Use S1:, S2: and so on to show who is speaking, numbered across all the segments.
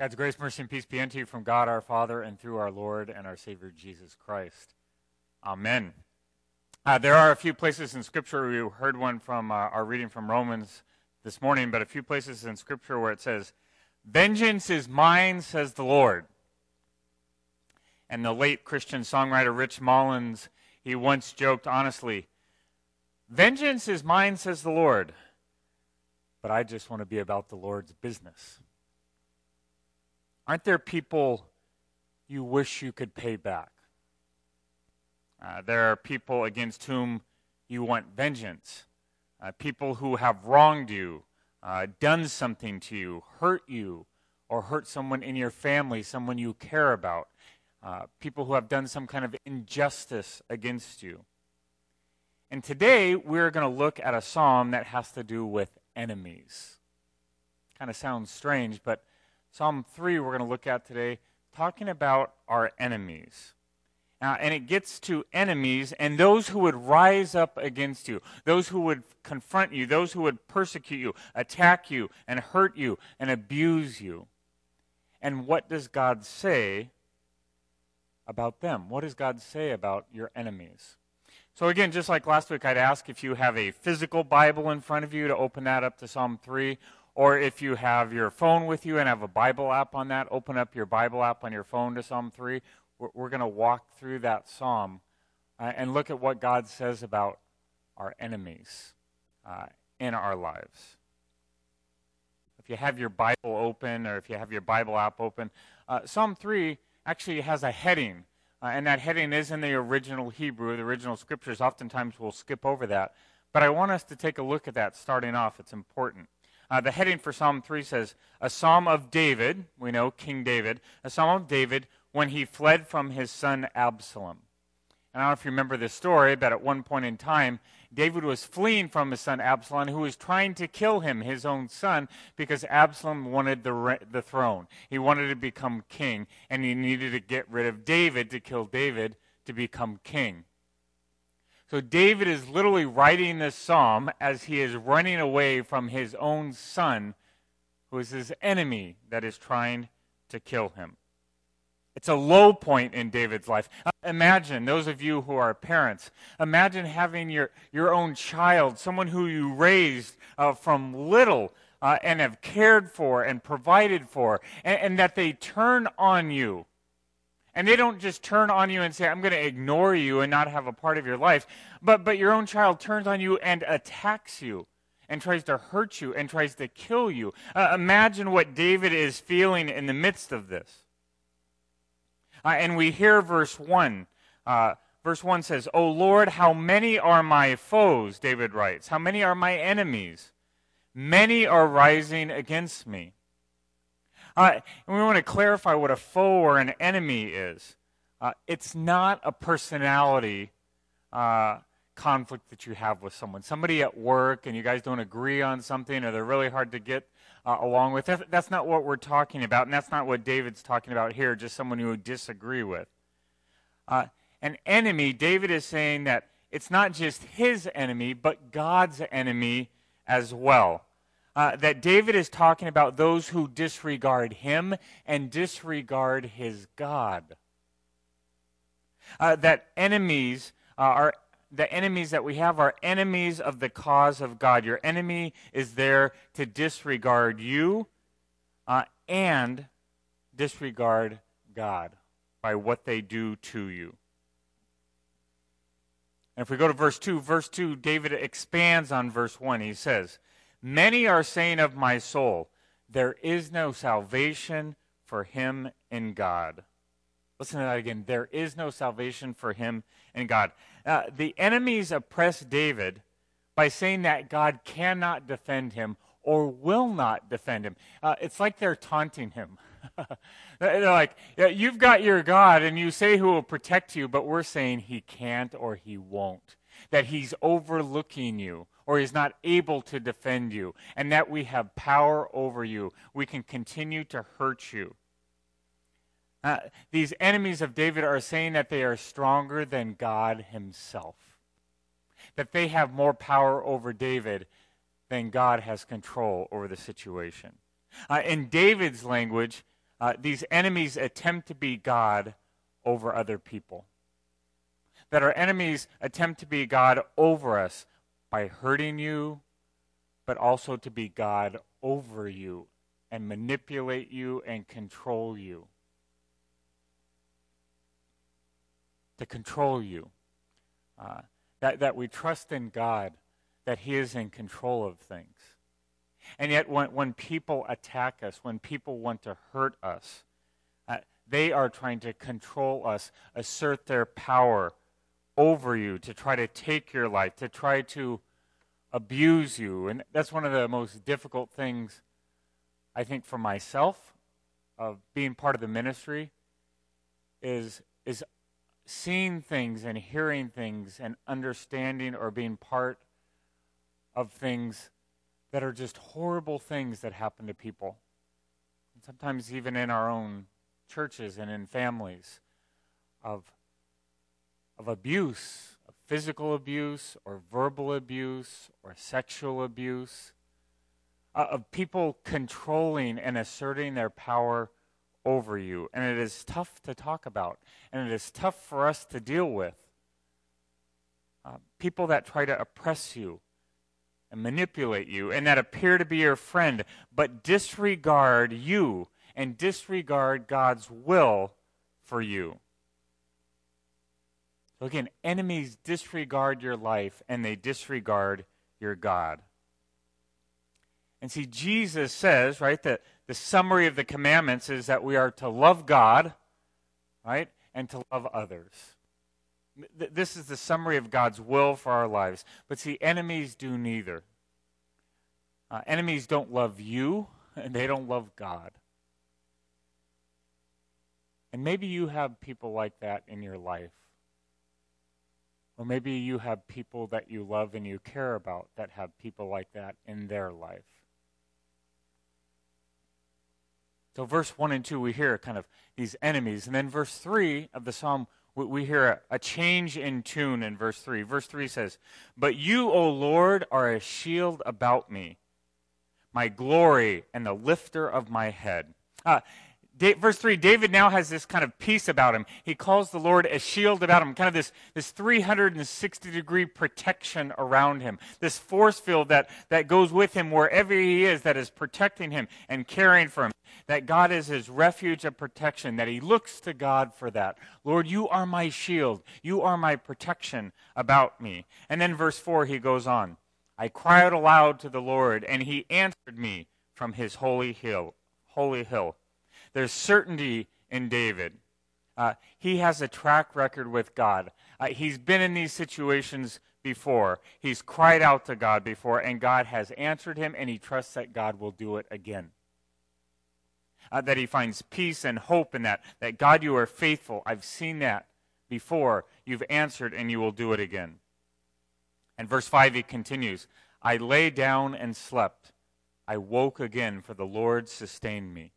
S1: God's grace, mercy, and peace be unto you from God our Father and through our Lord and our Savior Jesus Christ. Amen. Uh, there are a few places in Scripture, we heard one from uh, our reading from Romans this morning, but a few places in Scripture where it says, Vengeance is mine, says the Lord. And the late Christian songwriter Rich Mullins, he once joked honestly, Vengeance is mine, says the Lord, but I just want to be about the Lord's business. Aren't there people you wish you could pay back? Uh, there are people against whom you want vengeance, uh, people who have wronged you, uh, done something to you, hurt you, or hurt someone in your family, someone you care about, uh, people who have done some kind of injustice against you. And today we're going to look at a psalm that has to do with enemies. Kind of sounds strange, but Psalm 3 we're going to look at today, talking about our enemies. Uh, and it gets to enemies and those who would rise up against you, those who would confront you, those who would persecute you, attack you, and hurt you, and abuse you. And what does God say about them? What does God say about your enemies? So, again, just like last week, I'd ask if you have a physical Bible in front of you to open that up to Psalm 3, or if you have your phone with you and have a Bible app on that, open up your Bible app on your phone to Psalm 3. We're, we're going to walk through that psalm uh, and look at what God says about our enemies uh, in our lives. If you have your Bible open or if you have your Bible app open, uh, Psalm 3 actually has a heading. Uh, and that heading is in the original Hebrew, the original scriptures. Oftentimes we'll skip over that. But I want us to take a look at that starting off. It's important. Uh, the heading for Psalm 3 says, A Psalm of David, we know King David, a Psalm of David when he fled from his son Absalom. And I don't know if you remember this story, but at one point in time, David was fleeing from his son Absalom, who was trying to kill him, his own son, because Absalom wanted the, the throne. He wanted to become king, and he needed to get rid of David to kill David to become king. So David is literally writing this psalm as he is running away from his own son, who is his enemy that is trying to kill him. It's a low point in David's life. Uh, imagine, those of you who are parents, imagine having your, your own child, someone who you raised uh, from little uh, and have cared for and provided for, and, and that they turn on you and they don't just turn on you and say, I'm going to ignore you and not have a part of your life. But, but your own child turns on you and attacks you and tries to hurt you and tries to kill you. Uh, imagine what David is feeling in the midst of this. Uh, and we hear verse 1. Uh, verse 1 says, O Lord, how many are my foes, David writes. How many are my enemies? Many are rising against me. Uh, and we want to clarify what a foe or an enemy is. Uh, it's not a personality uh, conflict that you have with someone. Somebody at work and you guys don't agree on something or they're really hard to get uh, along with. That's, not what we're talking about, and that's not what David's talking about here, just someone who disagree with. Uh, an enemy, David is saying that it's not just his enemy, but God's enemy as well uh, that David is talking about those who disregard him and disregard his God. Uh, that enemies uh, are the enemies that we have are enemies of the cause of God. Your enemy is there to disregard you uh, and disregard God by what they do to you. And if we go to verse 2, verse 2, David expands on verse 1. He says, Many are saying of my soul, there is no salvation for him in God. Listen to that again. There is no salvation for him in God. Uh, the enemies oppress David by saying that God cannot defend him or will not defend him. Uh, it's like they're taunting him. they're like, You've got your God, and you say who will protect you, but we're saying he can't or he won't. That he's overlooking you or he's not able to defend you, and that we have power over you. We can continue to hurt you. Uh, these enemies of David are saying that they are stronger than God himself, that they have more power over David than God has control over the situation. Uh, in David's language, uh, these enemies attempt to be God over other people. That our enemies attempt to be God over us by hurting you, but also to be God over you and manipulate you and control you. To control you. Uh, that, that we trust in God, that He is in control of things. And yet, when, when people attack us, when people want to hurt us, uh, they are trying to control us, assert their power over you, to try to take your life, to try to abuse you. And that's one of the most difficult things, I think, for myself of being part of the ministry is, is seeing things and hearing things and understanding or being part of things that are just horrible things that happen to people. And sometimes even in our own churches and in families of, of abuse, of physical abuse or verbal abuse or sexual abuse, uh, of people controlling and asserting their power over you. And it is tough to talk about, and it is tough for us to deal with. Uh, people that try to oppress you and manipulate you and that appear to be your friend, but disregard you and disregard God's will for you. Again, enemies disregard your life and they disregard your God. And see, Jesus says, right, that the summary of the commandments is that we are to love God, right, and to love others. This is the summary of God's will for our lives. But see, enemies do neither. Uh, enemies don't love you, and they don't love God. And maybe you have people like that in your life. Or maybe you have people that you love and you care about that have people like that in their life. So, verse 1 and 2, we hear kind of these enemies. And then, verse 3 of the psalm, we hear a, change in tune in verse 3. Verse 3 says, But you, O Lord, are a shield about me, my glory and the lifter of my head. Uh, verse 3 david now has this kind of peace about him. He calls the lord a shield about him kind of this, this 360 degree protection around him. This force field that, that goes with him wherever he is that is protecting him and caring for him. That god is his refuge of protection that he looks to god for that. Lord you are my shield. You are my protection about me. And then verse 4 he goes on. I cried aloud to the lord and he answered me from his holy hill holy hill there's certainty in David. Uh, he has a track record with God. Uh, he's been in these situations before. He's cried out to God before, and God has answered him, and he trusts that God will do it again. Uh, that he finds peace and hope in that. That God, you are faithful. I've seen that before. You've answered, and you will do it again. And verse 5, he continues I lay down and slept. I woke again, for the Lord sustained me.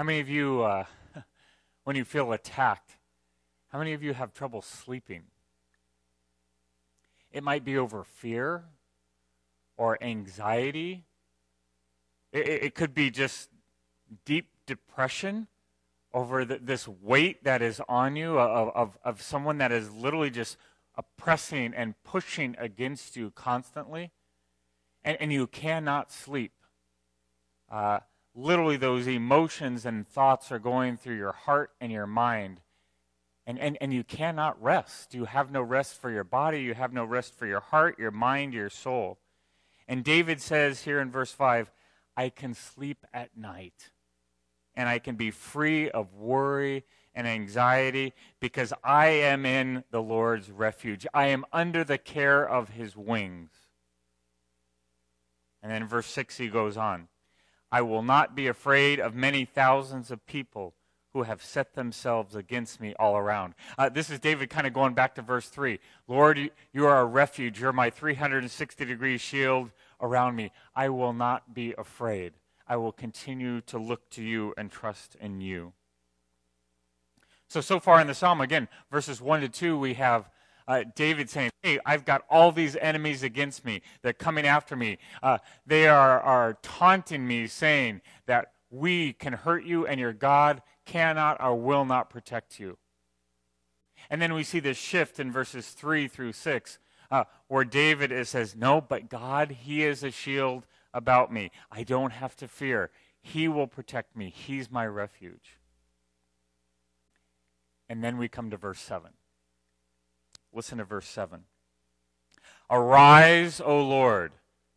S1: How many of you, uh, when you feel attacked, how many of you have trouble sleeping? It might be over fear or anxiety. It, it could be just deep depression over the, this weight that is on you of, of, of someone that is literally just oppressing and pushing against you constantly, and, and you cannot sleep. Uh, literally those emotions and thoughts are going through your heart and your mind. And, and, and you cannot rest. You have no rest for your body. You have no rest for your heart, your mind, your soul. And David says here in verse 5 I can sleep at night, and I can be free of worry and anxiety because I am in the Lord's refuge. I am under the care of his wings. And then verse 6 he goes on I will not be afraid of many thousands of people who have set themselves against me all around. Uh, this is David kind of going back to verse 3. Lord, you, are a refuge. You're my 360 degree shield around me. I will not be afraid. I will continue to look to you and trust in you. So, so far in the psalm, again, verses 1 to 2, we have Uh, David saying, Hey, I've got all these enemies against me. They're coming after me. Uh, they are, are taunting me, saying that we can hurt you and your God cannot or will not protect you. And then we see this shift in verses 3 through 6, uh, where David is, says, No, but God, He is a shield about me. I don't have to fear. He will protect me. He's my refuge. And then we come to verse 7. Listen to verse 7. Arise, O Lord.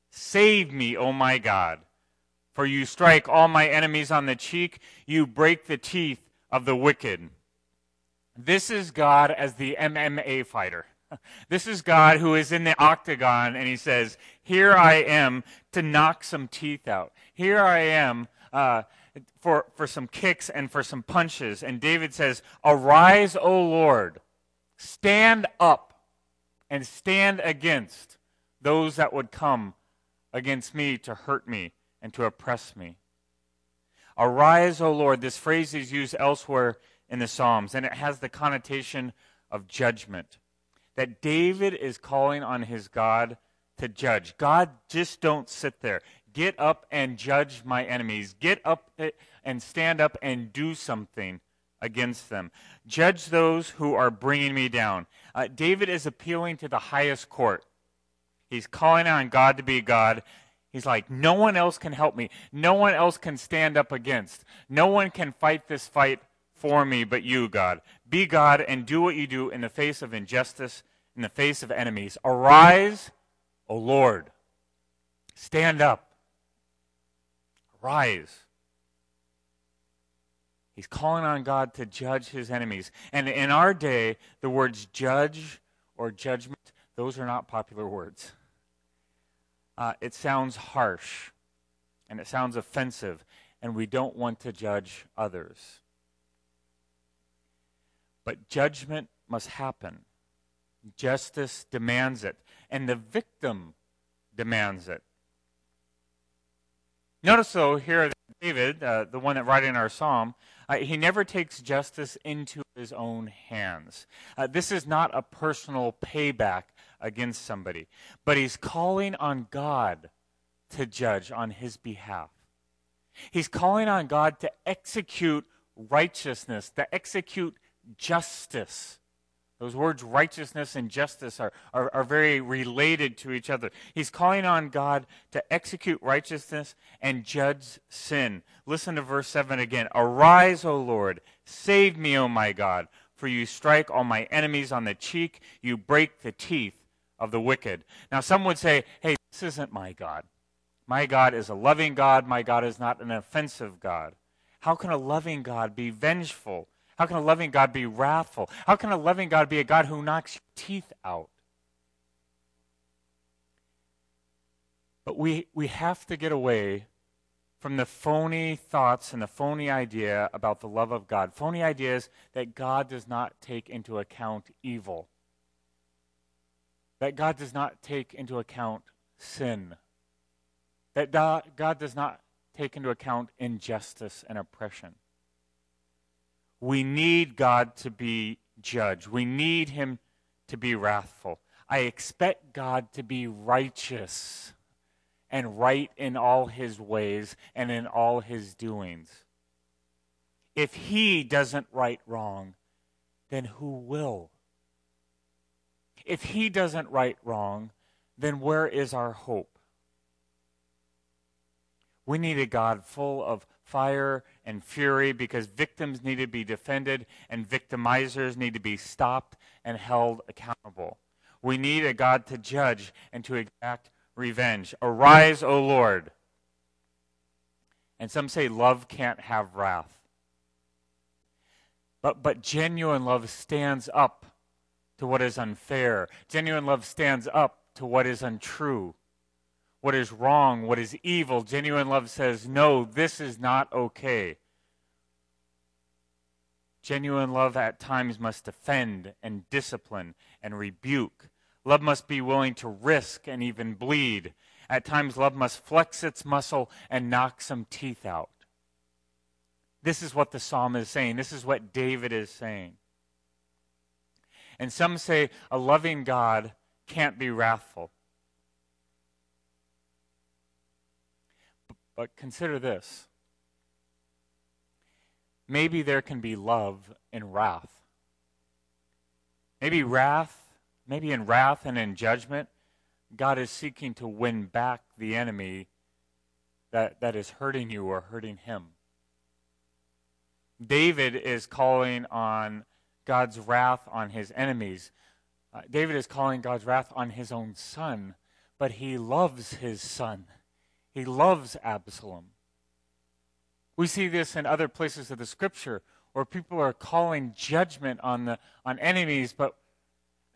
S1: Save me, O my God. For you strike all my enemies on the cheek. You break the teeth of the wicked. This is God as the MMA fighter. This is God who is in the octagon and he says, Here I am to knock some teeth out. Here I am uh, for, for some kicks and for some punches. And David says, Arise, O Lord, stand up and stand against those that would come against me to hurt me and to oppress me. Arise, O Lord. This phrase is used elsewhere in the Psalms, and it has the connotation of judgment. That David is calling on his God to judge. God, just don't sit there. Get up and judge my enemies. Get up eh, and stand up and do something against them. Judge those who are bringing me down. Uh, David is appealing to the highest court. He's calling on God to be God. He's like, no one else can help me. No one else can stand up against. No one can fight this fight for me but you, God. Be God and do what you do in the face of injustice, in the face of enemies. Arise, O Lord. Stand up. Arise. He's calling on God to judge his enemies. And in our day, the words judge or judgment, those are not popular words. Uh, it sounds harsh and it sounds offensive, and we don't want to judge others. But judgment must happen. Justice demands it, and the victim demands it. Notice, though, here that David, uh, the one that wrote in our psalm, uh, he never takes justice into his own hands. Uh, this is not a personal payback against somebody, but he's calling on God to judge on his behalf. He's calling on God to execute righteousness, to execute justice. Those words, righteousness and justice, are, are, are, very related to each other. He's calling on God to execute righteousness and judge sin. Listen to verse 7 again. Arise, O Lord. Save me, O my God. For you strike all my enemies on the cheek. You break the teeth of the wicked. Now, some would say, hey, this isn't my God. My God is a loving God. My God is not an offensive God. How can a loving God be vengeful? How can a loving God be wrathful? How can a loving God be a God who knocks teeth out? But we, we have to get away from the phony thoughts and the phony idea about the love of God. Phony ideas that God does not take into account evil, that God does not take into account sin, that God does not take into account injustice and oppression. We need God to be judge. We need him to be wrathful. I expect God to be righteous and right in all his ways and in all his doings. If he doesn't right wrong, then who will? If he doesn't right wrong, then where is our hope? We need a God full of fire and fury because victims need to be defended and victimizers need to be stopped and held accountable. We need a God to judge and to exact revenge. Arise, O Lord. And some say love can't have wrath. But, but genuine love stands up to what is unfair. Genuine love stands up to what is untrue what is wrong, what is evil. Genuine love says, no, this is not okay. Genuine love at times must defend and discipline and rebuke. Love must be willing to risk and even bleed. At times, love must flex its muscle and knock some teeth out. This is what the psalm is saying. This is what David is saying. And some say a loving God can't be wrathful. But consider this maybe there can be love in wrath. Maybe wrath, maybe in wrath and in judgment, God is seeking to win back the enemy that, that is hurting you or hurting him. David is calling on God's wrath on his enemies. Uh, David is calling God's wrath on his own son, but he loves his son. He loves Absalom. We see this in other places of the scripture where people are calling judgment on, the, on enemies, but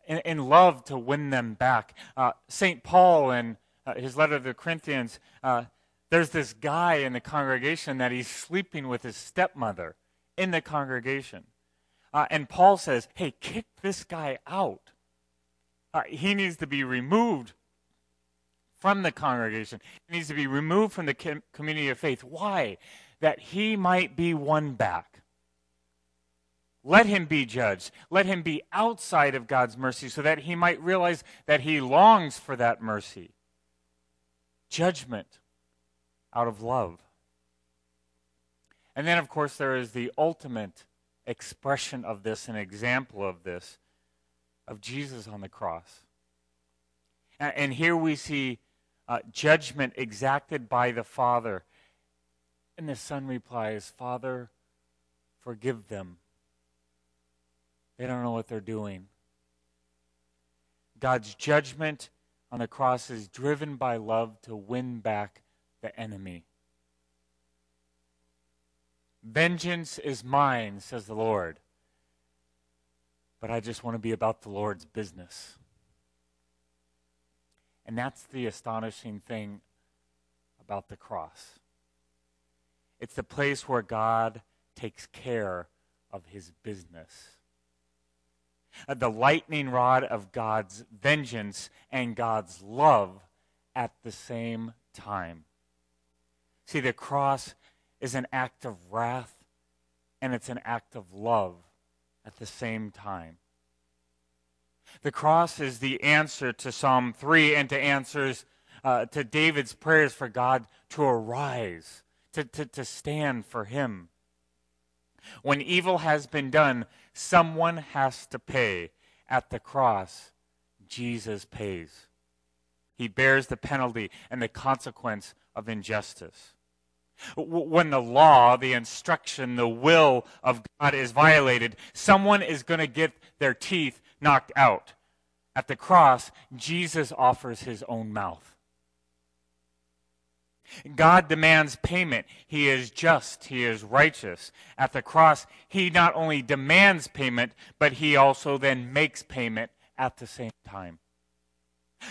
S1: in, in love to win them back. Uh, St. Paul, in uh, his letter to the Corinthians, uh, there's this guy in the congregation that he's sleeping with his stepmother in the congregation. Uh, and Paul says, hey, kick this guy out. Uh, he needs to be removed from the congregation. He needs to be removed from the com- community of faith. Why? That he might be won back. Let him be judged. Let him be outside of God's mercy so that he might realize that he longs for that mercy. Judgment out of love. And then, of course, there is the ultimate expression of this, an example of this, of Jesus on the cross. And, here we see uh, judgment exacted by the Father. And the Son replies, Father, forgive them. They don't know what they're doing. God's judgment on the cross is driven by love to win back the enemy. Vengeance is mine, says the Lord. But I just want to be about the Lord's business. And that's the astonishing thing about the cross. It's the place where God takes care of his business. Uh, the lightning rod of God's vengeance and God's love at the same time. See, the cross is an act of wrath and it's an act of love at the same time. The cross is the answer to Psalm 3 and to answers uh, to David's prayers for God to arise, to, to, to stand for him. When evil has been done, someone has to pay. At the cross, Jesus pays. He bears the penalty and the consequence of injustice. When the law, the instruction, the will of God is violated, someone is going to get their teeth knocked out. At the cross, Jesus offers his own mouth. God demands payment. He is just. He is righteous. At the cross, he not only demands payment, but he also then makes payment at the same time.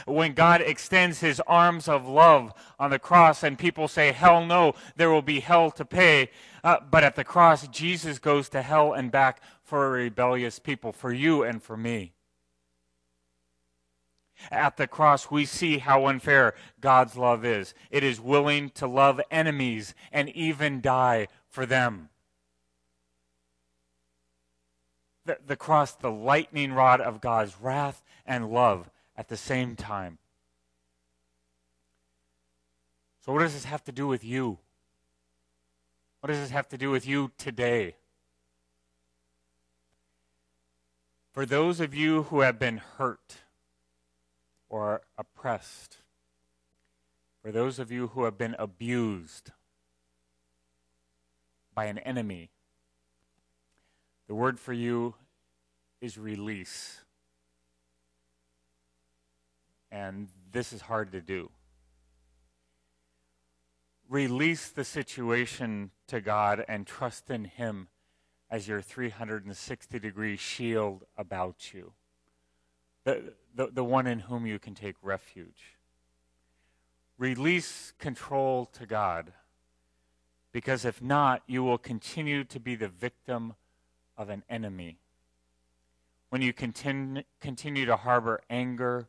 S1: When God extends his arms of love on the cross and people say, hell no, there will be hell to pay. Uh, but at the cross, Jesus goes to hell and back for a rebellious people, for you and for me. At the cross, we see how unfair God's love is. It is willing to love enemies and even die for them. The, the cross, the lightning rod of God's wrath and love at the same time. So, what does this have to do with you? What does this have to do with you today? For those of you who have been hurt or oppressed, for those of you who have been abused by an enemy, the word for you is release. And this is hard to do. Release the situation to God and trust in Him as your 360 degree shield about you, the, the, the one in whom you can take refuge. Release control to God, because if not, you will continue to be the victim of an enemy. When you continue, continue to harbor anger,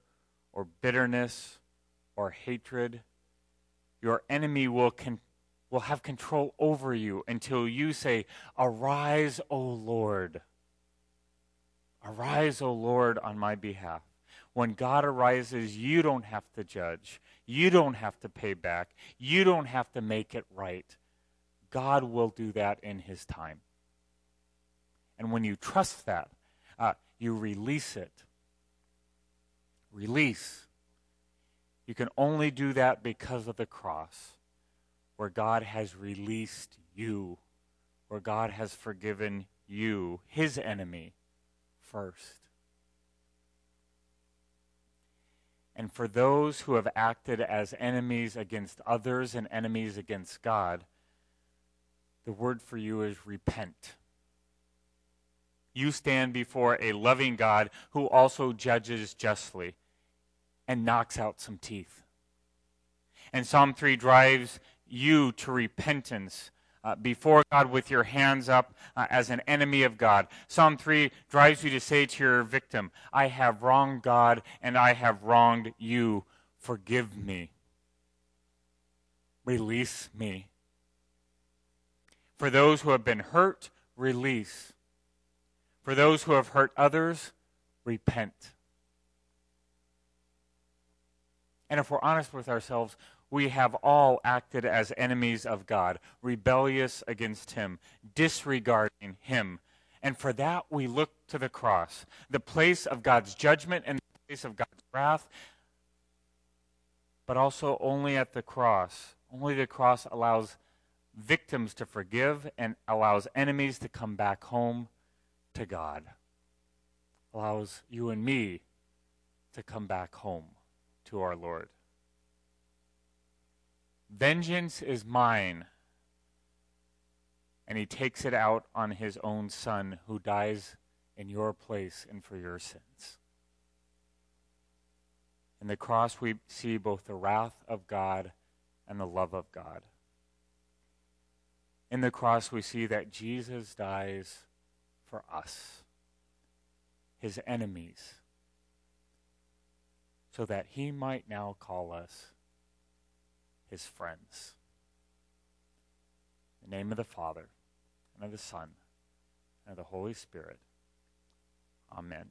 S1: or bitterness or hatred, your enemy will, con- will have control over you until you say, Arise, O Lord. Arise, O Lord, on my behalf. When God arises, you don't have to judge. You don't have to pay back. You don't have to make it right. God will do that in His time. And when you trust that, uh, you release it. Release. You can only do that because of the cross, where God has released you, where God has forgiven you, his enemy, first. And for those who have acted as enemies against others and enemies against God, the word for you is repent you stand before a loving God who also judges justly and knocks out some teeth. And Psalm 3 drives you to repentance uh, before God with your hands up uh, as an enemy of God. Psalm 3 drives you to say to your victim, I have wronged God and I have wronged you. Forgive me. Release me. For those who have been hurt, release. For those who have hurt others, repent. And if we're honest with ourselves, we have all acted as enemies of God, rebellious against Him, disregarding Him. And for that, we look to the cross, the place of God's judgment and the place of God's wrath. But also, only at the cross, only the cross allows victims to forgive and allows enemies to come back home to God, allows you and me to come back home to our Lord. Vengeance is mine. And he takes it out on his own son who dies in your place and for your sins. In the cross, we see both the wrath of God and the love of God. In the cross, we see that Jesus dies for us, his enemies, so that he might now call us his friends. In the name of the Father, and of the Son, and of the Holy Spirit. Amen.